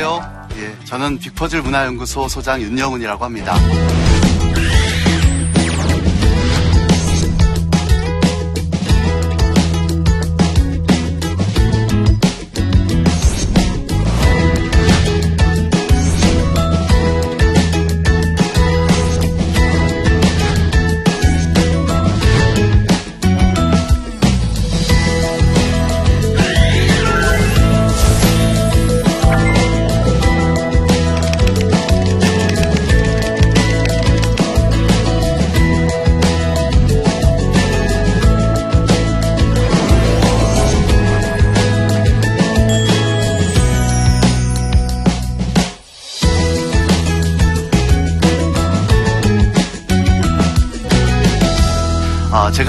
안녕하세요. 예, 저는 빅퍼즐 문화연구소 소장 윤영훈이라고 합니다.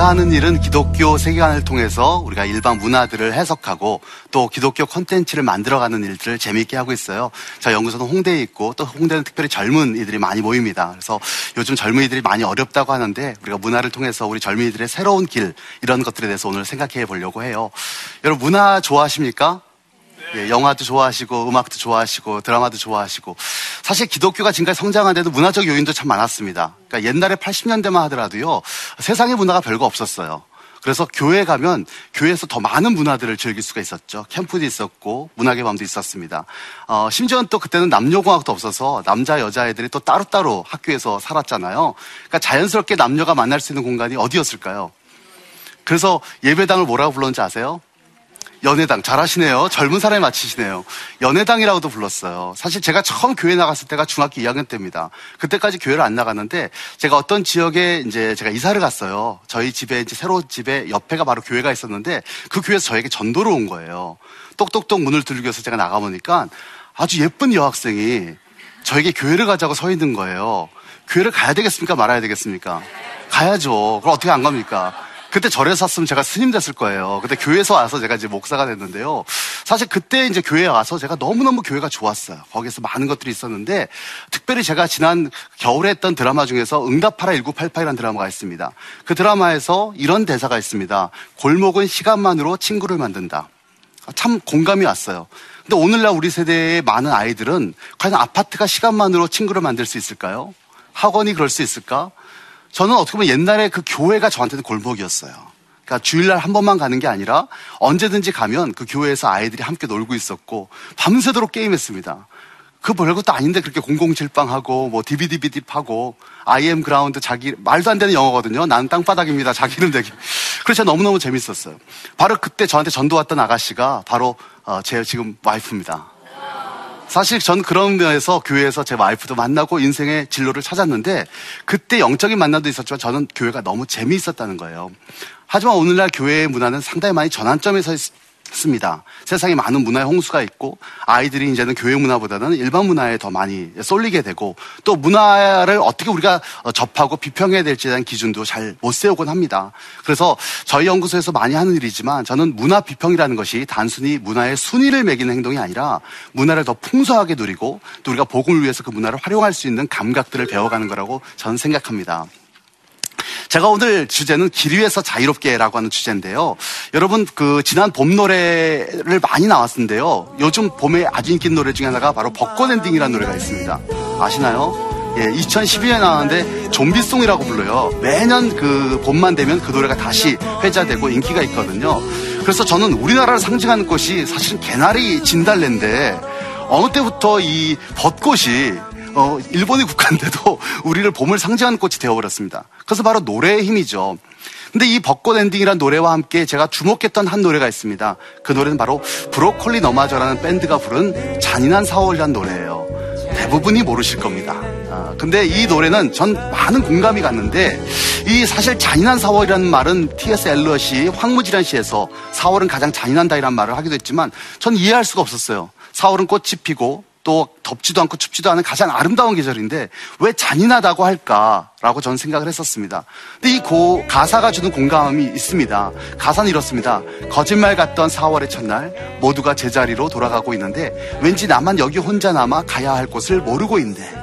제가 하는 일은 기독교 세계관을 통해서 우리가 일반 문화들을 해석하고 또 기독교 콘텐츠를 만들어가는 일들을 재미있게 하고 있어요. 저 연구소는 홍대에 있고 또 홍대는 특별히 젊은 이들이 많이 모입니다. 그래서 요즘 젊은이들이 많이 어렵다고 하는데 우리가 문화를 통해서 우리 젊은이들의 새로운 길 이런 것들에 대해서 오늘 생각해 보려고 해요. 여러분 문화 좋아하십니까? 예, 영화도 좋아하시고 음악도 좋아하시고 드라마도 좋아하시고 사실 기독교가 지금까지 성장하는데도 문화적 요인도 참 많았습니다. 그러니까 옛날에 80년대만 하더라도요 세상의 문화가 별거 없었어요. 그래서 교회 가면 교회에서 더 많은 문화들을 즐길 수가 있었죠. 캠프도 있었고 문학의 밤도 있었습니다. 어, 심지어는 또 그때는 남녀공학도 없어서 남자 여자애들이 또 따로따로 학교에서 살았잖아요. 그러니까 자연스럽게 남녀가 만날 수 있는 공간이 어디였을까요? 그래서 예배당을 뭐라고 불렀는지 아세요? 연애당 잘하시네요. 젊은 사람이 맞히시네요. 연애당이라고도 불렀어요. 사실 제가 처음 교회 나갔을 때가 중학교 2학년 때입니다. 그때까지 교회를 안 나갔는데 제가 어떤 지역에 이제 제가 이사를 갔어요. 저희 집에 이제 새로 집에 옆에가 바로 교회가 있었는데 그 교회에서 저에게 전도를 온 거예요. 똑똑똑 문을 들고서 제가 나가보니까 아주 예쁜 여학생이 저에게 교회를 가자고 서 있는 거예요. 교회를 가야 되겠습니까? 말아야 되겠습니까? 가야죠. 그럼 어떻게 안 갑니까? 그때 절에서 샀으면 제가 스님 됐을 거예요. 그때 교회에서 와서 제가 이제 목사가 됐는데요. 사실 그때 이제 교회에 와서 제가 너무너무 교회가 좋았어요. 거기서 많은 것들이 있었는데 특별히 제가 지난 겨울에 했던 드라마 중에서 응답하라 1988이라는 드라마가 있습니다. 그 드라마에서 이런 대사가 있습니다. 골목은 시간만으로 친구를 만든다. 참 공감이 왔어요. 근데 오늘날 우리 세대의 많은 아이들은 과연 아파트가 시간만으로 친구를 만들 수 있을까요? 학원이 그럴 수 있을까? 저는 어떻게 보면 옛날에 그 교회가 저한테는 골목이었어요. 그러니까 주일날 한 번만 가는 게 아니라 언제든지 가면 그 교회에서 아이들이 함께 놀고 있었고 밤새도록 게임했습니다. 그 별것도 아닌데 그렇게 007빵하고 뭐 DVD비딥하고 IM 그라운드 자기 말도 안 되는 영어거든요. 난 땅바닥입니다. 자기는 되게. 그래서 너무너무 재밌었어요. 바로 그때 저한테 전도 왔던 아가씨가 바로 어, 제 지금 와이프입니다. 사실 전 그런 면에서 교회에서 제 와이프도 만나고 인생의 진로를 찾았는데 그때 영적인 만남도 있었지만 저는 교회가 너무 재미있었다는 거예요. 하지만 오늘날 교회의 문화는 상당히 많이 전환점에 서 습니다. 세상에 많은 문화의 홍수가 있고 아이들이 이제는 교회 문화보다는 일반 문화에 더 많이 쏠리게 되고 또 문화를 어떻게 우리가 접하고 비평해야 될지에 대한 기준도 잘 못 세우곤 합니다. 그래서 저희 연구소에서 많이 하는 일이지만 저는 문화 비평이라는 것이 단순히 문화의 순위를 매기는 행동이 아니라 문화를 더 풍성하게 누리고 또 우리가 복음을 위해서 그 문화를 활용할 수 있는 감각들을 배워가는 거라고 저는 생각합니다. 제가 오늘 주제는 길 위에서 자유롭게라고 하는 주제인데요. 여러분 그 지난 봄 노래를 많이 나왔는데요. 요즘 봄에 아주 인기 노래 중에 하나가 바로 벚꽃 엔딩이라는 노래가 있습니다. 아시나요? 예, 2012년에 나왔는데 좀비송이라고 불러요. 매년 그 봄만 되면 그 노래가 다시 회자되고 인기가 있거든요. 그래서 저는 우리나라를 상징하는 꽃이 사실은 개나리 진달래인데 어느 때부터 이 벚꽃이 어, 일본의 국가인데도 우리를 봄을 상징하는 꽃이 되어버렸습니다. 그래서 바로 노래의 힘이죠. 근데 이 벚꽃 엔딩이란 노래와 함께 제가 주목했던 한 노래가 있습니다. 그 노래는 바로 브로콜리 너마저라는 밴드가 부른 잔인한 4월이라는 노래예요. 대부분이 모르실 겁니다. 아, 근데 이 노래는 전 많은 공감이 갔는데 이 사실 잔인한 4월이라는 말은 T.S. 엘리엇의 황무지란 시에서 4월은 가장 잔인한 달이란 말을 하기도 했지만 전 이해할 수가 없었어요. 4월은 꽃이 피고 또 덥지도 않고 춥지도 않은 가장 아름다운 계절인데 왜 잔인하다고 할까라고 저는 생각을 했었습니다. 근데 이 고, 가사가 주는 공감이 있습니다. 가사는 이렇습니다. 거짓말 같던 4월의 첫날 모두가 제자리로 돌아가고 있는데 왠지 나만 여기 혼자 남아 가야 할 곳을 모르고 있는데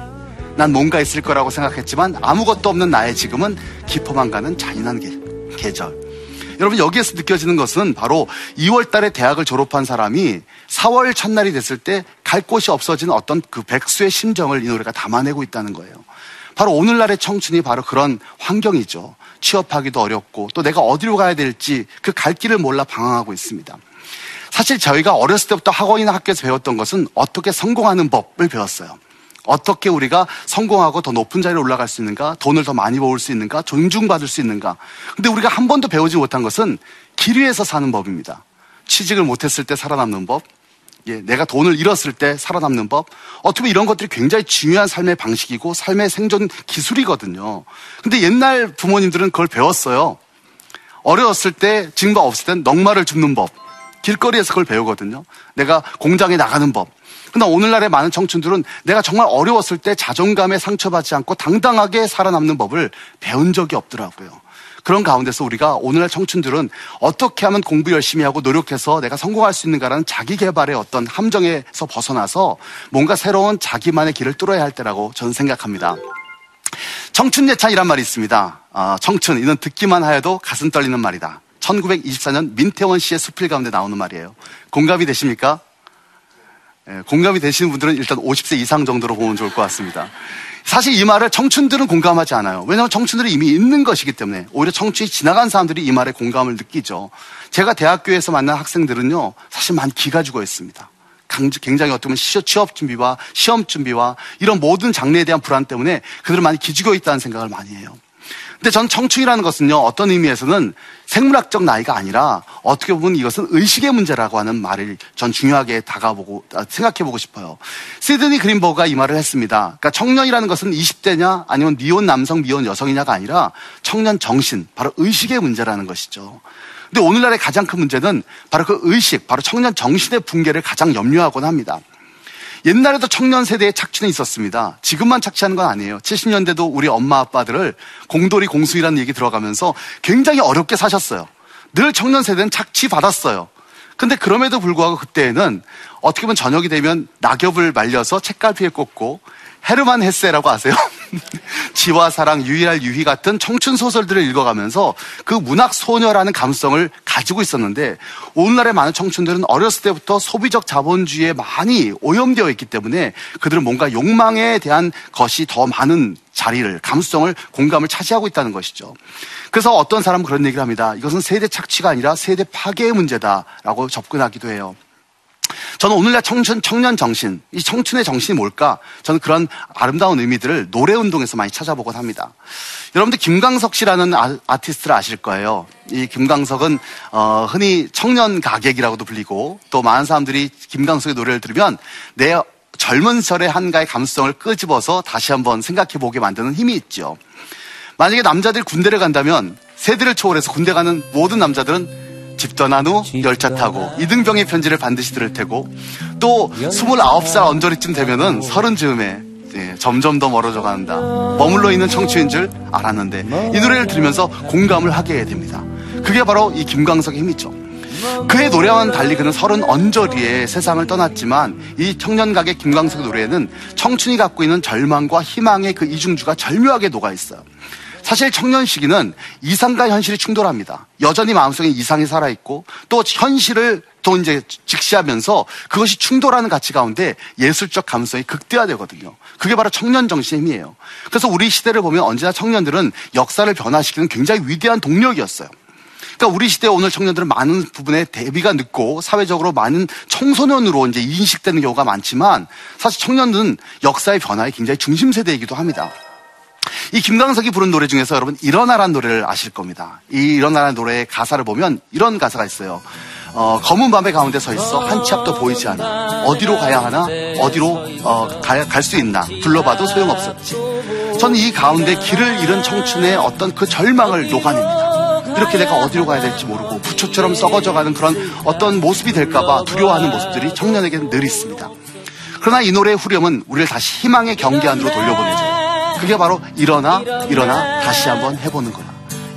난 뭔가 있을 거라고 생각했지만 아무것도 없는 나의 지금은 깊어만 가는 잔인한 계, 계절. 여러분 여기에서 느껴지는 것은 바로 2월 달에 대학을 졸업한 사람이 4월 첫날이 됐을 때 갈 곳이 없어진 어떤 그 백수의 심정을 이 노래가 담아내고 있다는 거예요. 바로 오늘날의 청춘이 바로 그런 환경이죠. 취업하기도 어렵고 또 내가 어디로 가야 될지 그 갈 길을 몰라 방황하고 있습니다. 사실 저희가 어렸을 때부터 학원이나 학교에서 배웠던 것은 어떻게 성공하는 법을 배웠어요. 어떻게 우리가 성공하고 더 높은 자리에 올라갈 수 있는가, 돈을 더 많이 모을 수 있는가, 존중받을 수 있는가. 근데 우리가 한 번도 배우지 못한 것은 길 위에서 사는 법입니다. 취직을 못했을 때 살아남는 법, 예, 내가 돈을 잃었을 때 살아남는 법. 어떻게 보면 이런 것들이 굉장히 중요한 삶의 방식이고 삶의 생존 기술이거든요. 근데 옛날 부모님들은 그걸 배웠어요. 어려웠을 때 증거 없을 땐 넉마를 줍는 법. 길거리에서 그걸 배우거든요. 내가 공장에 나가는 법. 그러나 오늘날의 많은 청춘들은 내가 정말 어려웠을 때 자존감에 상처받지 않고 당당하게 살아남는 법을 배운 적이 없더라고요. 그런 가운데서 우리가 오늘날 청춘들은 어떻게 하면 공부 열심히 하고 노력해서 내가 성공할 수 있는가라는 자기 개발의 어떤 함정에서 벗어나서 뭔가 새로운 자기만의 길을 뚫어야 할 때라고 저는 생각합니다. 청춘 예찬이란 말이 있습니다. 어, 청춘, 이는 듣기만 하여도 가슴 떨리는 말이다. 1924년 민태원 씨의 수필 가운데 나오는 말이에요. 공감이 되십니까? 예, 공감이 되시는 분들은 일단 50세 이상 정도로 보면 좋을 것 같습니다. 사실 이 말을 청춘들은 공감하지 않아요. 왜냐하면 청춘들이 이미 있는 것이기 때문에 오히려 청춘이 지나간 사람들이 이 말에 공감을 느끼죠. 제가 대학교에서 만난 학생들은요, 사실 많이 기가 죽어 있습니다. 굉장히 어떻게 보면 취업 준비와 시험 준비와 이런 모든 장르에 대한 불안 때문에 그들은 많이 기죽어 있다는 생각을 많이 해요. 근데 전 청춘이라는 것은요, 어떤 의미에서는 생물학적 나이가 아니라 어떻게 보면 이것은 의식의 문제라고 하는 말을 전 중요하게 다가보고, 아, 생각해보고 싶어요. 시드니 그린버그가 이 말을 했습니다. 그러니까 청년이라는 것은 20대냐 아니면 미혼 남성, 미혼 여성이냐가 아니라 청년 정신, 바로 의식의 문제라는 것이죠. 근데 오늘날의 가장 큰 문제는 바로 그 의식, 바로 청년 정신의 붕괴를 가장 염려하곤 합니다. 옛날에도 청년 세대의 착취는 있었습니다. 지금만 착취하는 건 아니에요. 70년대도 우리 엄마 아빠들을 공돌이 공수이라는 얘기 들어가면서 굉장히 어렵게 사셨어요. 늘 청년 세대는 착취 받았어요. 근데 그럼에도 불구하고 그때에는 어떻게 보면 저녁이 되면 낙엽을 말려서 책갈피에 꽂고 헤르만 헤세라고 아세요? 지와 사랑, 유일할 유희 같은 청춘 소설들을 읽어가면서 그 문학 소녀라는 감성을 가지고 있었는데 오늘날의 많은 청춘들은 어렸을 때부터 소비적 자본주의에 많이 오염되어 있기 때문에 그들은 뭔가 욕망에 대한 것이 더 많은 자리를, 감수성을, 공감을 차지하고 있다는 것이죠. 그래서 어떤 사람은 그런 얘기를 합니다. 이것은 세대 착취가 아니라 세대 파괴의 문제다라고 접근하기도 해요. 저는 오늘날 청춘, 청년 정신, 이 청춘의 정신이 뭘까? 저는 그런 아름다운 의미들을 노래 운동에서 많이 찾아보곤 합니다. 여러분들 김광석 씨라는 아, 티스트를 아실 거예요. 이 김광석은 어, 흔히 청년 가객이라고도 불리고 또 많은 사람들이 김광석의 노래를 들으면 내 젊은 시절의 한가의 감수성을 끄집어서 다시 한번 생각해 보게 만드는 힘이 있죠. 만약에 남자들이 군대를 간다면 세대를 초월해서 군대 가는 모든 남자들은 집 떠난 후 열차 타고 이등병의 편지를 반드시 들을 테고 또 29살 언저리쯤 되면은 서른 즈음에 예, 점점 더 멀어져 간다. 머물러 있는 청춘인 줄 알았는데 이 노래를 들으면서 공감을 하게 됩니다. 그게 바로 이 김광석의 힘이죠. 그의 노래와는 달리 그는 서른 언저리에 세상을 떠났지만 이 청년각의 김광석 노래에는 청춘이 갖고 있는 절망과 희망의 그 이중주가 절묘하게 녹아 있어요. 사실 청년 시기는 이상과 현실이 충돌합니다. 여전히 마음속에 이상이 살아있고 또 현실을 또 이제 직시하면서 그것이 충돌하는 가치 가운데 예술적 감성이 극대화되거든요. 그게 바로 청년 정신의 힘이에요. 그래서 우리 시대를 보면 언제나 청년들은 역사를 변화시키는 굉장히 위대한 동력이었어요. 그러니까 우리 시대 오늘 청년들은 많은 부분에 대비가 늦고 사회적으로 많은 청소년으로 이제 인식되는 경우가 많지만 사실 청년들은 역사의 변화의 굉장히 중심 세대이기도 합니다. 이 김광석이 부른 노래 중에서 여러분 일어나라는 노래를 아실 겁니다. 이 일어나라는 노래의 가사를 보면 이런 가사가 있어요. 어, 검은 밤의 가운데 서 있어 한 치 앞도 보이지 않아 어디로 가야 하나 어디로 어, 갈수 있나 불러봐도 소용없었지. 저는 이 가운데 길을 잃은 청춘의 어떤 그 절망을 녹아냅니다. 이렇게 내가 어디로 가야 될지 모르고 부초처럼 썩어져가는 그런 어떤 모습이 될까봐 두려워하는 모습들이 청년에게는 늘 있습니다. 그러나 이 노래의 후렴은 우리를 다시 희망의 경계 안으로 돌려보내죠. 그게 바로 일어나 일어나 다시 한번 해보는 거야.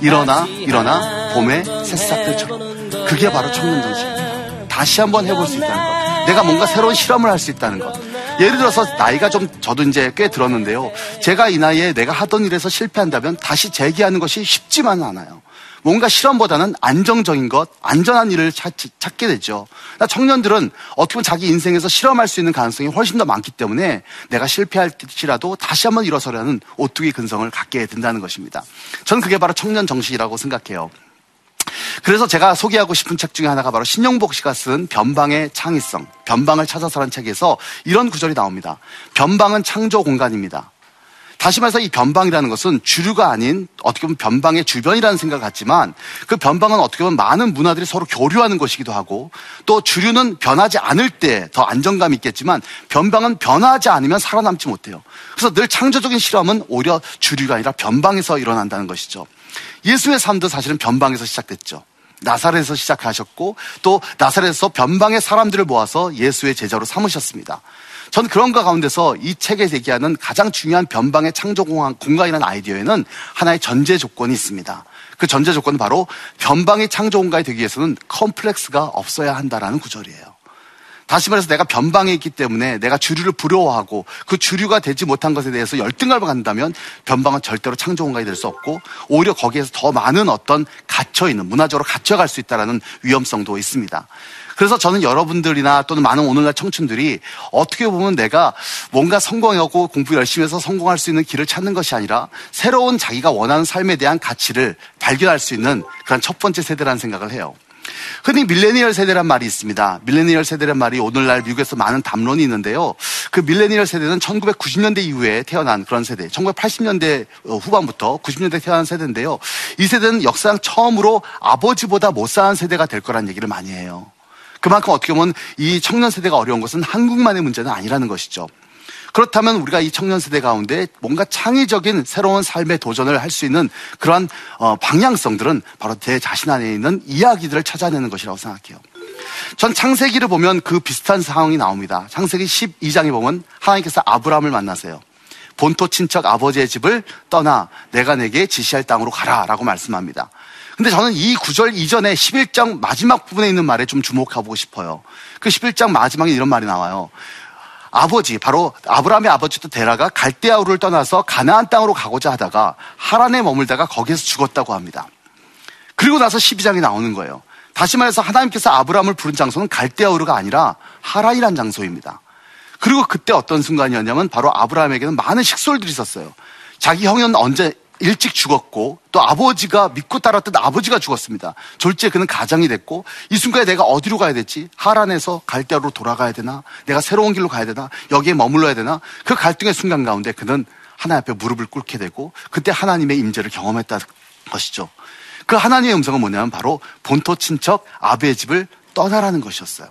일어나 일어나 봄의 새싹들처럼. 그게 바로 청년 정신입니다. 다시 한번 해볼 수 있다는 것. 내가 뭔가 새로운 실험을 할 수 있다는 것. 예를 들어서 나이가 좀 저도 이제 꽤 들었는데요. 제가 이 나이에 내가 하던 일에서 실패한다면 다시 재기하는 것이 쉽지만은 않아요. 뭔가 실험보다는 안정적인 것, 안전한 일을 찾, 게 되죠. 청년들은 어떻게 보면 자기 인생에서 실험할 수 있는 가능성이 훨씬 더 많기 때문에 내가 실패할지라도 다시 한번 일어서려는 오뚜기 근성을 갖게 된다는 것입니다. 저는 그게 바로 청년 정신이라고 생각해요. 그래서 제가 소개하고 싶은 책 중에 하나가 바로 신용복 씨가 쓴 변방의 창의성, 변방을 찾아서라는 책에서 이런 구절이 나옵니다. 변방은 창조 공간입니다. 다시 말해서 이 변방이라는 것은 주류가 아닌 어떻게 보면 변방의 주변이라는 생각을 갖지만 그 변방은 어떻게 보면 많은 문화들이 서로 교류하는 것이기도 하고 또 주류는 변하지 않을 때 더 안정감이 있겠지만 변방은 변하지 않으면 살아남지 못해요. 그래서 늘 창조적인 실험은 오히려 주류가 아니라 변방에서 일어난다는 것이죠. 예수의 삶도 사실은 변방에서 시작됐죠. 나사렛에서 시작하셨고 또 나사렛에서 변방의 사람들을 모아서 예수의 제자로 삼으셨습니다. 전 그런 것 가운데서 이 책에 얘기하는 가장 중요한 변방의 창조 공간이라는 아이디어에는 하나의 전제 조건이 있습니다. 그 전제 조건은 바로 변방의 창조 공간이 되기 위해서는 컴플렉스가 없어야 한다라는 구절이에요. 다시 말해서 내가 변방에 있기 때문에 내가 주류를 부러워하고 그 주류가 되지 못한 것에 대해서 열등감을 갖는다면 변방은 절대로 창조 공간이 될 수 없고 오히려 거기에서 더 많은 어떤 갇혀 있는 문화적으로 갇혀갈 수 있다라는 위험성도 있습니다. 그래서 저는 여러분들이나 또는 많은 오늘날 청춘들이 어떻게 보면 내가 뭔가 성공하고 공부 열심히 해서 성공할 수 있는 길을 찾는 것이 아니라 새로운 자기가 원하는 삶에 대한 가치를 발견할 수 있는 그런 첫 번째 세대라는 생각을 해요. 흔히 밀레니얼 세대란 말이 있습니다. 밀레니얼 세대란 말이 오늘날 미국에서 많은 담론이 있는데요. 그 밀레니얼 세대는 1990년대 이후에 태어난 그런 세대, 1980년대 후반부터 90년대 태어난 세대인데요. 이 세대는 역사상 처음으로 아버지보다 못 사는 세대가 될 거란 얘기를 많이 해요. 그만큼 어떻게 보면 이 청년 세대가 어려운 것은 한국만의 문제는 아니라는 것이죠. 그렇다면 우리가 이 청년 세대 가운데 뭔가 창의적인 새로운 삶의 도전을 할 수 있는 그러한 어, 방향성들은 바로 제 자신 안에 있는 이야기들을 찾아내는 것이라고 생각해요. 전 창세기를 보면 그 비슷한 상황이 나옵니다. 창세기 12장에 보면 하나님께서 아브라함을 만나세요. 본토 친척 아버지의 집을 떠나 내가 내게 지시할 땅으로 가라 라고 말씀합니다. 근데 저는 이 구절 이전에 11장 마지막 부분에 있는 말에 좀 주목하고 싶어요. 그 11장 마지막에 이런 말이 나와요. 아버지, 바로 아브라함의 아버지도 데라가 갈대아우를 떠나서 가나안 땅으로 가고자 하다가 하란에 머물다가 거기에서 죽었다고 합니다. 그리고 나서 12장이 나오는 거예요. 다시 말해서 하나님께서 아브라함을 부른 장소는 갈대아우르가 아니라 하란이란 장소입니다. 그리고 그때 어떤 순간이었냐면 바로 아브라함에게는 많은 식솔들이 있었어요. 자기 형은 언제 일찍 죽었고 또 아버지가 믿고 따랐던 아버지가 죽었습니다. 졸지에 그는 가장이 됐고 이 순간에 내가 어디로 가야 될지 하란에서 갈대로 돌아가야 되나 내가 새로운 길로 가야 되나 여기에 머물러야 되나 그 갈등의 순간 가운데 그는 하나님 앞에 무릎을 꿇게 되고 그때 하나님의 임재를 경험했다는 것이죠. 그 하나님의 음성은 뭐냐면 바로 본토 친척 아베의 집을 떠나라는 것이었어요.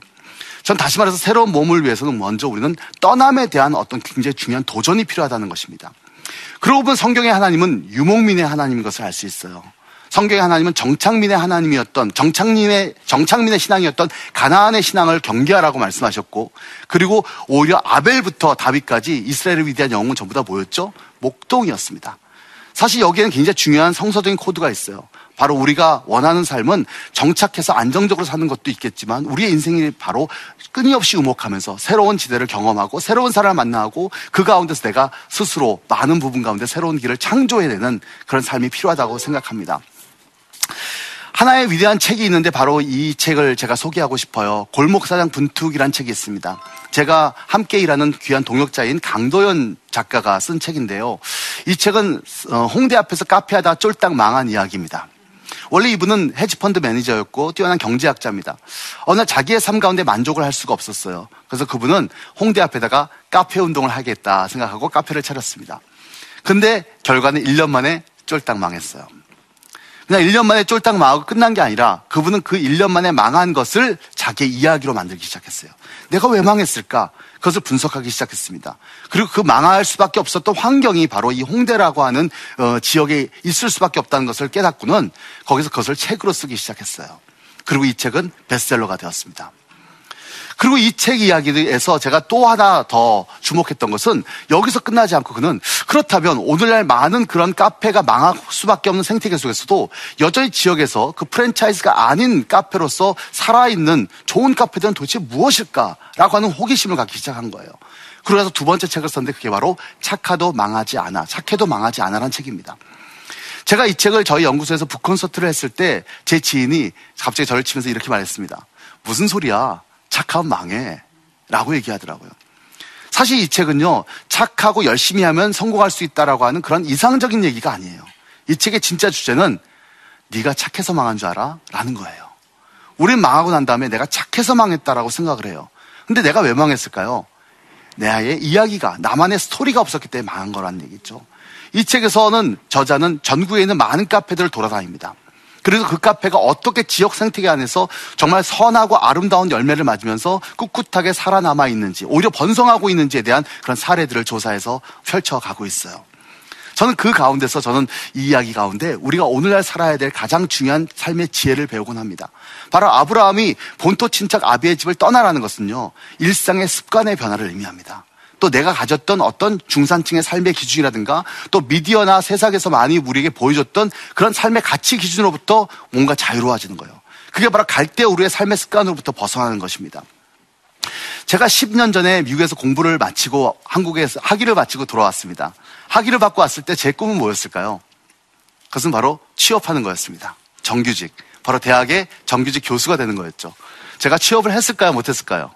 전 다시 말해서 새로운 몸을 위해서는 먼저 우리는 떠남에 대한 어떤 굉장히 중요한 도전이 필요하다는 것입니다. 그러고 보면 성경의 하나님은 유목민의 하나님인 것을 알 수 있어요. 성경의 하나님은 정착민의 하나님이었던 정착민의 정착민의 신앙이었던 가나안의 신앙을 경계하라고 말씀하셨고 그리고 오히려 아벨부터 다윗까지 이스라엘을 위대한 영웅은 전부 다 뭐였죠? 목동이었습니다. 사실 여기에는 굉장히 중요한 성서적인 코드가 있어요. 바로 우리가 원하는 삶은 정착해서 안정적으로 사는 것도 있겠지만 우리의 인생이 바로 끊임없이 우목하면서 새로운 지대를 경험하고 새로운 사람을 만나고 그 가운데서 내가 스스로 많은 부분 가운데 새로운 길을 창조해내는 그런 삶이 필요하다고 생각합니다. 하나의 위대한 책이 있는데 바로 이 책을 제가 소개하고 싶어요. 골목사장 분투기란 책이 있습니다. 제가 함께 일하는 귀한 동역자인 강도연 작가가 쓴 책인데요. 이 책은 어, 홍대 앞에서 카페하다 쫄딱 망한 이야기입니다. 원래 이분은 헤지펀드 매니저였고 뛰어난 경제학자입니다. 어느 날 자기의 삶 가운데 만족을 할 수가 없었어요. 그래서 그분은 홍대 앞에다가 카페 운동을 하겠다 생각하고 카페를 차렸습니다. 근데 결과는 1년 만에 쫄딱 망했어요. 그냥 1년 만에 쫄딱 망하고 끝난 게 아니라 그분은 그 1년 만에 망한 것을 자기의 이야기로 만들기 시작했어요. 내가 왜 망했을까? 그것을 분석하기 시작했습니다. 그리고 그 망할 수밖에 없었던 환경이 바로 이 홍대라고 하는 어, 지역에 있을 수밖에 없다는 것을 깨닫고는 거기서 그것을 책으로 쓰기 시작했어요. 그리고 이 책은 베스트셀러가 되었습니다. 그리고 이 책 이야기에서 제가 또 하나 더 주목했던 것은 여기서 끝나지 않고 그는 그렇다면 오늘날 많은 그런 카페가 망할 수밖에 없는 생태계 속에서도 여전히 지역에서 그 프랜차이즈가 아닌 카페로서 살아있는 좋은 카페들은 도대체 무엇일까라고 하는 호기심을 갖기 시작한 거예요. 그러고 서 두 번째 책을 썼는데 그게 바로 착하도 망하지 않아. 착해도 망하지 않아라는 책입니다. 제가 이 책을 저희 연구소에서 북콘서트를 했을 때 제 지인이 갑자기 저를 치면서 이렇게 말했습니다. 무슨 소리야? 착하면 망해. 라고 얘기하더라고요. 사실 이 책은요, 착하고 열심히 하면 성공할 수 있다라고 하는 그런 이상적인 얘기가 아니에요. 이 책의 진짜 주제는 네가 착해서 망한 줄 알아? 라는 거예요. 우린 망하고 난 다음에 내가 착해서 망했다라고 생각을 해요. 근데 내가 왜 망했을까요? 내 아이의 이야기가, 나만의 스토리가 없었기 때문에 망한 거라는 얘기죠. 이 책에서는 저자는 전국에 있는 많은 카페들을 돌아다닙니다. 그래서 그 카페가 어떻게 지역 생태계 안에서 정말 선하고 아름다운 열매를 맞으면서 꿋꿋하게 살아남아 있는지, 오히려 번성하고 있는지에 대한 그런 사례들을 조사해서 펼쳐가고 있어요. 저는 그 가운데서 저는 이 이야기 가운데 우리가 오늘날 살아야 될 가장 중요한 삶의 지혜를 배우곤 합니다. 바로 아브라함이 본토 친척 아비의 집을 떠나라는 것은요, 일상의 습관의 변화를 의미합니다. 또 내가 가졌던 어떤 중산층의 삶의 기준이라든가 또 미디어나 세상에서 많이 우리에게 보여줬던 그런 삶의 가치 기준으로부터 뭔가 자유로워지는 거예요. 그게 바로 갈대 우리의 삶의 습관으로부터 벗어나는 것입니다. 제가 10년 전에 미국에서 공부를 마치고 한국에서 학위를 마치고 돌아왔습니다. 학위를 받고 왔을 때 제 꿈은 뭐였을까요? 그것은 바로 취업하는 거였습니다. 정규직. 바로 대학의 정규직 교수가 되는 거였죠. 제가 취업을 했을까요? 못했을까요?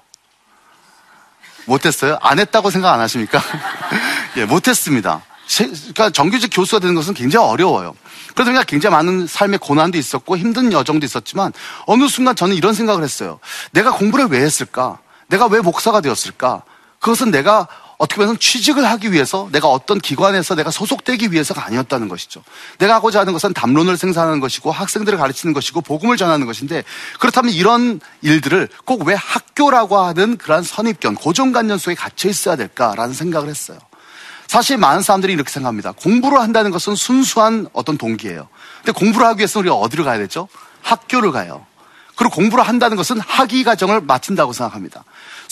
못했어요? 안 했다고 생각 안 하십니까? 예, 못했습니다. 그러니까 정규직 교수가 되는 것은 굉장히 어려워요. 그러다 보니까 굉장히 많은 삶의 고난도 있었고 힘든 여정도 있었지만 어느 순간 저는 이런 생각을 했어요. 내가 공부를 왜 했을까? 내가 왜 목사가 되었을까? 그것은 내가 어떻게 보면 취직을 하기 위해서 내가 어떤 기관에서 내가 소속되기 위해서가 아니었다는 것이죠. 내가 하고자 하는 것은 담론을 생산하는 것이고 학생들을 가르치는 것이고 복음을 전하는 것인데 그렇다면 이런 일들을 꼭 왜 학교라고 하는 그러한 선입견, 고정관념 속에 갇혀 있어야 될까라는 생각을 했어요. 사실 많은 사람들이 이렇게 생각합니다. 공부를 한다는 것은 순수한 어떤 동기예요. 근데 공부를 하기 위해서 우리가 어디로 가야 되죠? 학교를 가요. 그리고 공부를 한다는 것은 학위 과정을 마친다고 생각합니다.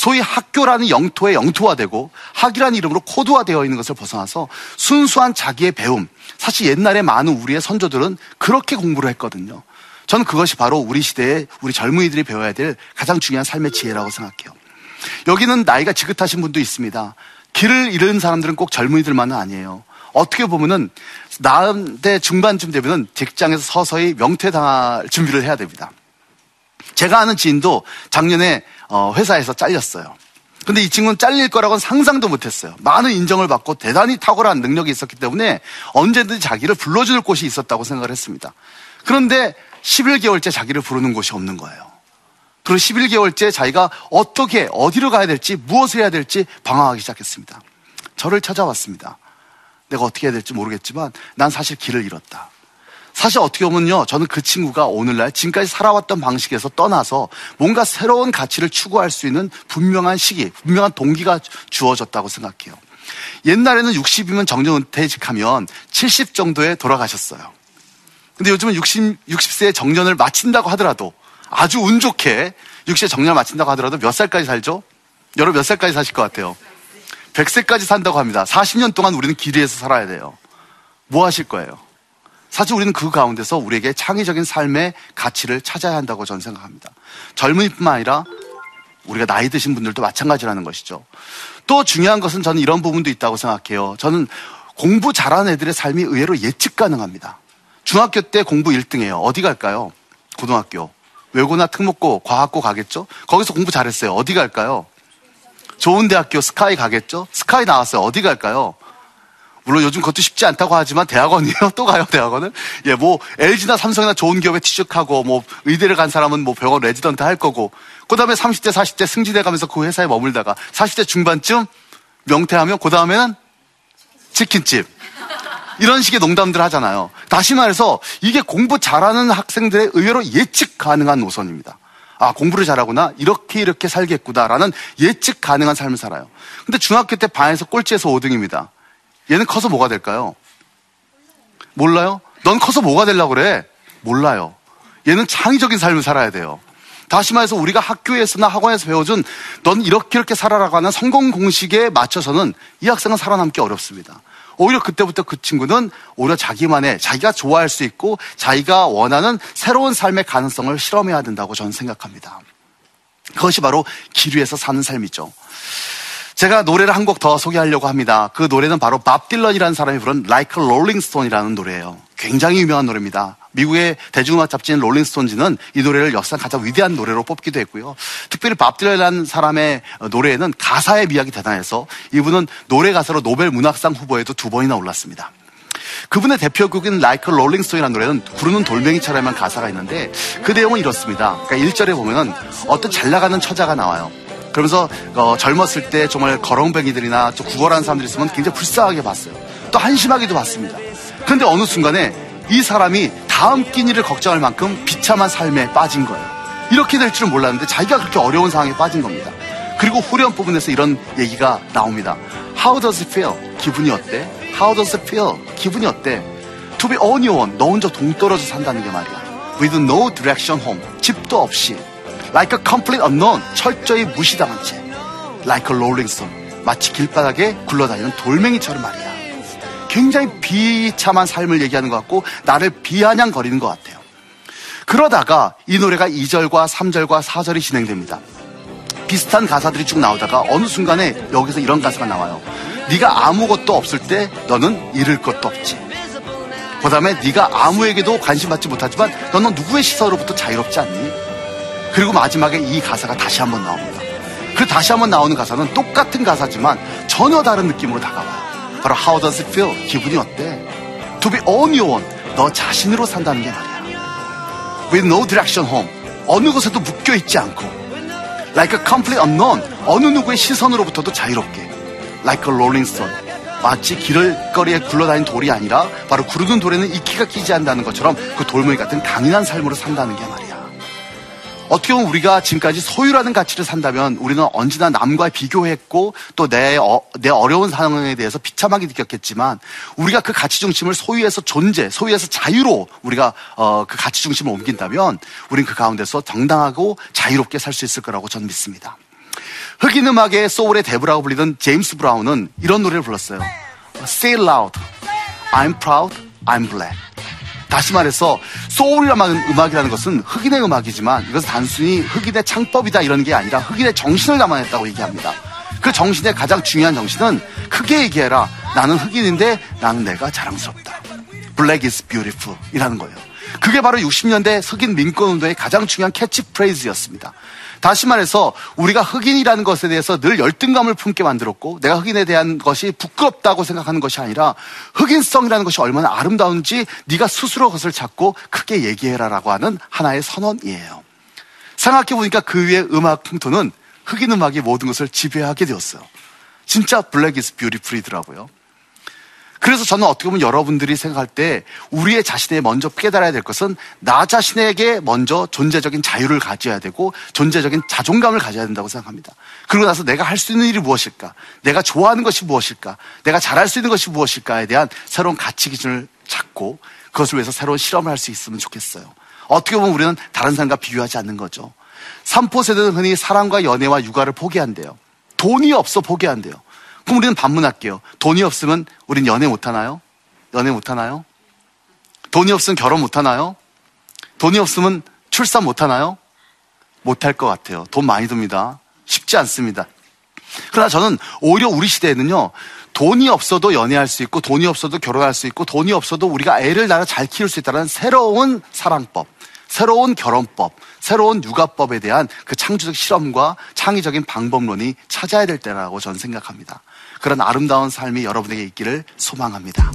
소위 학교라는 영토에 영토화되고 학이라는 이름으로 코드화되어 있는 것을 벗어나서 순수한 자기의 배움. 사실 옛날에 많은 우리의 선조들은 그렇게 공부를 했거든요. 저는 그것이 바로 우리 시대에 우리 젊은이들이 배워야 될 가장 중요한 삶의 지혜라고 생각해요. 여기는 나이가 지긋하신 분도 있습니다. 길을 잃은 사람들은 꼭 젊은이들만은 아니에요. 어떻게 보면은 나대 중반쯤 되면은 직장에서 서서히 명퇴당할 준비를 해야 됩니다. 제가 아는 지인도 작년에 어, 회사에서 잘렸어요. 근데 이 친구는 잘릴 거라고는 상상도 못했어요. 많은 인정을 받고 대단히 탁월한 능력이 있었기 때문에 언제든지 자기를 불러줄 곳이 있었다고 생각을 했습니다. 그런데 11개월째 자기를 부르는 곳이 없는 거예요. 그리고 11개월째 자기가 어떻게, 어디로 가야 될지, 무엇을 해야 될지 방황하기 시작했습니다. 저를 찾아왔습니다. 내가 어떻게 해야 될지 모르겠지만 난 사실 길을 잃었다. 사실 어떻게 보면요, 저는 그 친구가 오늘날 지금까지 살아왔던 방식에서 떠나서 뭔가 새로운 가치를 추구할 수 있는 분명한 시기, 분명한 동기가 주어졌다고 생각해요. 옛날에는 60이면 정년 은퇴직하면 70 정도에 돌아가셨어요. 근데 요즘은 60, 60세에 정년을 마친다고 하더라도 아주 운 좋게 60세 정년을 마친다고 하더라도 몇 살까지 살죠? 여러분 몇 살까지 사실 것 같아요? 100세까지 산다고 합니다. 40년 동안 우리는 기대해서 살아야 돼요. 뭐 하실 거예요? 사실 우리는 그 가운데서 우리에게 창의적인 삶의 가치를 찾아야 한다고 저는 생각합니다. 젊은이뿐만 아니라 우리가 나이 드신 분들도 마찬가지라는 것이죠. 또 중요한 것은 저는 이런 부분도 있다고 생각해요. 저는 공부 잘하는 애들의 삶이 의외로 예측 가능합니다. 중학교 때 공부 1등이에요. 어디 갈까요? 고등학교. 외고나 특목고, 과학고 가겠죠? 거기서 공부 잘했어요. 어디 갈까요? 좋은 대학교 스카이 가겠죠? 스카이 나왔어요. 어디 갈까요? 물론 요즘 그것도 쉽지 않다고 하지만 대학원이요? 또 가요, 대학원은? 예, 뭐, LG나 삼성이나 좋은 기업에 취직하고, 뭐, 의대를 간 사람은 뭐 병원 레지던트 할 거고, 그 다음에 30대, 40대 승진해 가면서 그 회사에 머물다가, 40대 중반쯤 명퇴하면, 그 다음에는 치킨집. 이런 식의 농담들 하잖아요. 다시 말해서, 이게 공부 잘하는 학생들의 의외로 예측 가능한 노선입니다. 아, 공부를 잘하구나. 이렇게 이렇게 살겠구나라는 예측 가능한 삶을 살아요. 근데 중학교 때 반에서 꼴찌에서 5등입니다. 얘는 커서 뭐가 될까요? 몰라요? 넌 커서 뭐가 되려고 그래? 몰라요. 얘는 창의적인 삶을 살아야 돼요. 다시 말해서 우리가 학교에서나 학원에서 배워준 넌 이렇게 이렇게 살아라고 하는 성공 공식에 맞춰서는 이 학생은 살아남기 어렵습니다. 오히려 그때부터 그 친구는 오히려 자기만의 자기가 좋아할 수 있고 자기가 원하는 새로운 삶의 가능성을 실험해야 된다고 저는 생각합니다. 그것이 바로 기류에서 사는 삶이죠. 제가 노래를 한 곡 더 소개하려고 합니다. 그 노래는 바로 밥 딜런이라는 사람이 부른 Like a Rolling Stone이라는 노래예요. 굉장히 유명한 노래입니다. 미국의 대중음악 잡지인 롤링스톤즈는 이 노래를 역사 가장 위대한 노래로 뽑기도 했고요. 특별히 밥 딜런이라는 사람의 노래에는 가사의 미학이 대단해서 이분은 노래 가사로 노벨 문학상 후보에도 두 번이나 올랐습니다. 그분의 대표곡인 Like a Rolling Stone이라는 노래는 구르는 돌멩이처럼한 가사가 있는데 그 내용은 이렇습니다. 그러니까 1절에 보면은 어떤 잘 나가는 처자가 나와요. 그러면서 어, 젊었을 때 정말 거렁뱅이들이나 좀 구걸하는 사람들이 있으면 굉장히 불쌍하게 봤어요. 또 한심하게도 봤습니다. 그런데 어느 순간에 이 사람이 다음 끼니를 걱정할 만큼 비참한 삶에 빠진 거예요. 이렇게 될 줄은 몰랐는데 자기가 그렇게 어려운 상황에 빠진 겁니다. 그리고 후렴 부분에서 이런 얘기가 나옵니다. How does it feel? 기분이 어때? How does it feel? 기분이 어때? To be on your own. 너 혼자 동떨어져 산다는 게 말이야. With no direction home. 집도 없이. Like a complete unknown, 철저히 무시당한 채, like a rolling stone, 마치 길바닥에 굴러다니는 돌멩이처럼 말이야. 굉장히 비참한 삶을 얘기하는 것 같고 나를 비아냥거리는 것 같아요. 그러다가 이 노래가 2절과 3절과 4절이 진행됩니다. 비슷한 가사들이 쭉 나오다가 어느 순간에 여기서 이런 가사가 나와요. 네가 아무것도 없을 때 너는 잃을 것도 없지. 그 다음에 네가 아무에게도 관심 받지 못하지만 너는 누구의 시선으로부터 자유롭지 않니? 그리고 마지막에 이 가사가 다시 한번 나옵니다. 그 다시 한번 나오는 가사는 똑같은 가사지만 전혀 다른 느낌으로 다가와요. 바로 How does it feel? 기분이 어때? To be on your own. 너 자신으로 산다는 게 말이야. With no direction home. 어느 곳에도 묶여 있지 않고. Like a complete unknown. 어느 누구의 시선으로부터도 자유롭게. Like a rolling stone. 마치 길거리에 굴러다니는 돌이 아니라 바로 구르는 돌에는 이끼가 끼지 않는다는 것처럼 그 돌멩이 같은 강인한 삶으로 산다는 게 말이야. 어떻게 보면 우리가 지금까지 소유라는 가치를 산다면 우리는 언제나 남과 비교했고 또내 어, 내 어려운 상황에 대해서 비참하게 느꼈겠지만 우리가 그 가치 중심을 소유에서 존재, 소유에서 자유로 우리가 어, 그 가치 중심을 om긴다면 우리는 그 가운데서 정당하고 자유롭게 살 수 있을 거라고 저는 믿습니다. 흑인 음악의 소울의 대부라고 불리던 제임스 브라운은 이런 노래를 불렀어요. Say loud. I'm proud. I'm black. 다시 말해서 소울이라는 음악이라는 것은 흑인의 음악이지만 이것은 단순히 흑인의 창법이다 이런 게 아니라 흑인의 정신을 담아냈다고 얘기합니다. 그 정신의 가장 중요한 정신은 크게 얘기해라. 나는 흑인인데 나는 내가 자랑스럽다. Black is beautiful 이라는 거예요. 그게 바로 60년대 흑인 민권운동의 가장 중요한 캐치프레이즈였습니다. 다시 말해서 우리가 흑인이라는 것에 대해서 늘 열등감을 품게 만들었고 내가 흑인에 대한 것이 부끄럽다고 생각하는 것이 아니라 흑인성이라는 것이 얼마나 아름다운지 네가 스스로 그것을 찾고 크게 얘기해라라고 하는 하나의 선언이에요. 생각해 보니까 그 위에 음악 풍토는 흑인 음악이 모든 것을 지배하게 되었어요. 진짜 블랙 이스 뷰티풀이더라고요. 그래서 저는 어떻게 보면 여러분들이 생각할 때 우리의 자신에 먼저 깨달아야 될 것은 나 자신에게 먼저 존재적인 자유를 가져야 되고 존재적인 자존감을 가져야 된다고 생각합니다. 그러고 나서 내가 할 수 있는 일이 무엇일까? 내가 좋아하는 것이 무엇일까? 내가 잘할 수 있는 것이 무엇일까에 대한 새로운 가치 기준을 찾고 그것을 위해서 새로운 실험을 할 수 있으면 좋겠어요. 어떻게 보면 우리는 다른 사람과 비교하지 않는 거죠. 삼포 세대는 흔히 사랑과 연애와 육아를 포기한대요. 돈이 없어 포기한대요. 그럼 우리는 반문할게요. 돈이 없으면 우린 연애 못하나요? 연애 못하나요? 돈이 없으면 결혼 못하나요? 돈이 없으면 출산 못하나요? 못할 것 같아요. 돈 많이 듭니다. 쉽지 않습니다. 그러나 저는 오히려 우리 시대에는요, 돈이 없어도 연애할 수 있고, 돈이 없어도 결혼할 수 있고, 돈이 없어도 우리가 애를 낳아 잘 키울 수 있다는 새로운 사랑법, 새로운 결혼법, 새로운 육아법에 대한 그 창조적 실험과 창의적인 방법론이 찾아야 될 때라고 저는 생각합니다. 그런 아름다운 삶이 여러분에게 있기를 소망합니다.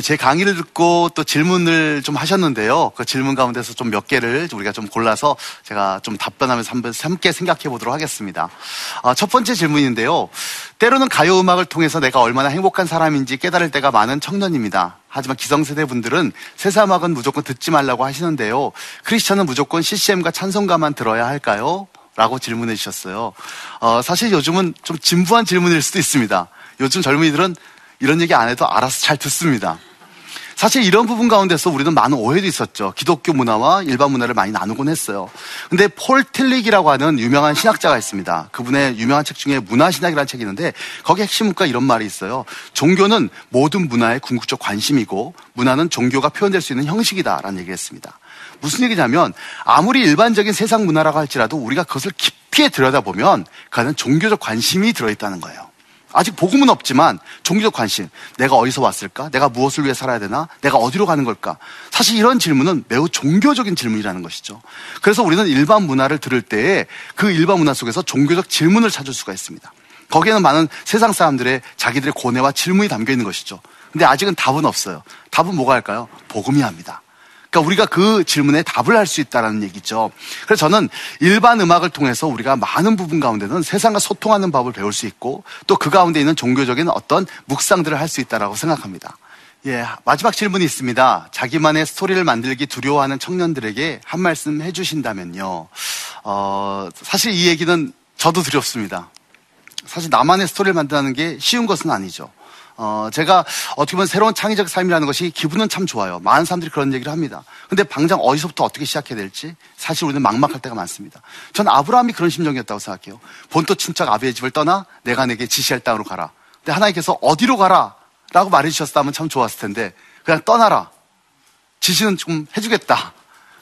제 강의를 듣고 또 질문을 좀 하셨는데요. 그 질문 가운데서 좀 몇 개를 우리가 좀 골라서 제가 좀 답변하면서 한번 함께 생각해 보도록 하겠습니다. 아, 첫 번째 질문인데요. 때로는 가요 음악을 통해서 내가 얼마나 행복한 사람인지 깨달을 때가 많은 청년입니다. 하지만 기성세대 분들은 세사 음악은 무조건 듣지 말라고 하시는데요. 크리스천은 무조건 CCM과 찬송가만 들어야 할까요? 라고 질문해 주셨어요. 어, 사실 요즘은 좀 진부한 질문일 수도 있습니다. 요즘 젊은이들은 이런 얘기 안 해도 알아서 잘 듣습니다. 사실 이런 부분 가운데서 우리는 많은 오해도 있었죠. 기독교 문화와 일반 문화를 많이 나누곤 했어요. 근데 폴 틸릭이라고 하는 유명한 신학자가 있습니다. 그분의 유명한 책 중에 문화신학이라는 책이 있는데 거기 핵심 문과 이런 말이 있어요. 종교는 모든 문화의 궁극적 관심이고 문화는 종교가 표현될 수 있는 형식이다라는 얘기를 했습니다. 무슨 얘기냐면 아무리 일반적인 세상 문화라고 할지라도 우리가 그것을 깊이 들여다보면 그 안에 종교적 관심이 들어있다는 거예요. 아직 복음은 없지만 종교적 관심. 내가 어디서 왔을까? 내가 무엇을 위해 살아야 되나? 내가 어디로 가는 걸까? 사실 이런 질문은 매우 종교적인 질문이라는 것이죠. 그래서 우리는 일반 문화를 들을 때에 그 일반 문화 속에서 종교적 질문을 찾을 수가 있습니다. 거기에는 많은 세상 사람들의 자기들의 고뇌와 질문이 담겨 있는 것이죠. 근데 아직은 답은 없어요. 답은 뭐가 할까요? 복음이 합니다. 그러니까 우리가 그 질문에 답을 할 수 있다라는 얘기죠. 그래서 저는 일반 음악을 통해서 우리가 많은 부분 가운데는 세상과 소통하는 법을 배울 수 있고 또 그 가운데 있는 종교적인 어떤 묵상들을 할 수 있다라고 생각합니다. 예, 마지막 질문이 있습니다. 자기만의 스토리를 만들기 두려워하는 청년들에게 한 말씀 해주신다면요. 어, 사실 이 얘기는 저도 두렵습니다. 사실 나만의 스토리를 만든다는 게 쉬운 것은 아니죠. 어, 제가 어떻게 보면 새로운 창의적 삶이라는 것이 기분은 참 좋아요. 많은 사람들이 그런 얘기를 합니다. 근데 당장 어디서부터 어떻게 시작해야 될지 사실 우리는 막막할 때가 많습니다. 전 아브라함이 그런 심정이었다고 생각해요. 본토 친척 아비의 집을 떠나 내가 내게 지시할 땅으로 가라. 근데 하나님께서 어디로 가라? 라고 말해주셨다면 참 좋았을 텐데 그냥 떠나라. 지시는 좀 해주겠다.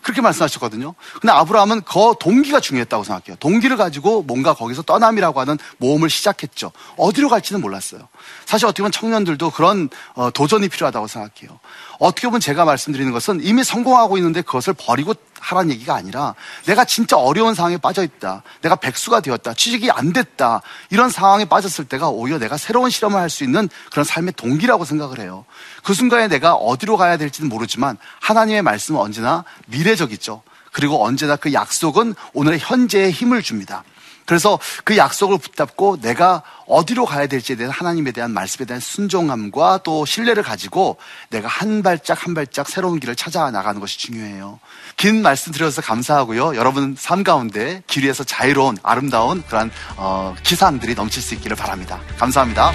그렇게 말씀하셨거든요. 근데 아브라함은 그 동기가 중요했다고 생각해요. 동기를 가지고 뭔가 거기서 떠남이라고 하는 모험을 시작했죠. 어디로 갈지는 몰랐어요. 사실 어떻게 보면 청년들도 그런 어, 도전이 필요하다고 생각해요. 어떻게 보면 제가 말씀드리는 것은 이미 성공하고 있는데 그것을 버리고 하라는 얘기가 아니라 내가 진짜 어려운 상황에 빠져 있다. 내가 백수가 되었다. 취직이 안 됐다. 이런 상황에 빠졌을 때가 오히려 내가 새로운 실험을 할 수 있는 그런 삶의 동기라고 생각을 해요. 그 순간에 내가 어디로 가야 될지는 모르지만 하나님의 말씀은 언제나 미래적이죠. 그리고 언제나 그 약속은 오늘의 현재에 힘을 줍니다. 그래서 그 약속을 붙잡고 내가 어디로 가야 될지에 대한 하나님에 대한 말씀에 대한 순종함과 또 신뢰를 가지고 내가 한 발짝 한 발짝 새로운 길을 찾아 나가는 것이 중요해요. 긴 말씀 드려서 감사하고요. 여러분 삶 가운데 길 위에서 자유로운 아름다운 그러한 어, 기상들이 넘칠 수 있기를 바랍니다. 감사합니다.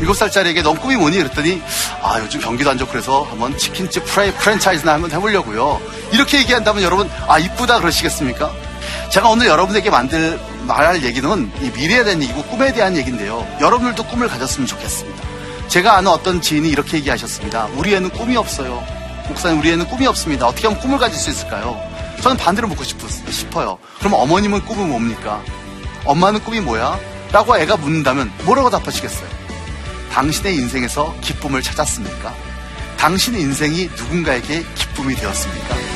일곱 살짜리에게 넌 꿈이 뭐니? 그랬더니 아 요즘 경기도 안 좋고 그래서 한번 치킨집 프라이 프랜차이즈나 한번 해보려고요. 이렇게 얘기한다면 여러분 아 이쁘다 그러시겠습니까? 제가 오늘 여러분에게 만들 말할 얘기는 이 미래에 대한 얘기고 꿈에 대한 얘기인데요. 여러분들도 꿈을 가졌으면 좋겠습니다. 제가 아는 어떤 지인이 이렇게 얘기하셨습니다. 우리 애는 꿈이 없어요. 목사님 우리 애는 꿈이 없습니다. 어떻게 하면 꿈을 가질 수 있을까요? 저는 반대로 묻고 싶 어요. 그럼 어머님은 꿈은 뭡니까? 엄마는 꿈이 뭐야? 라고 애가 묻는다면 뭐라고 답하시겠어요? 당신의 인생에서 기쁨을 찾았습니까? 당신의 인생이 누군가에게 기쁨이 되었습니까?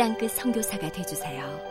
땅끝 성교사가 되주세요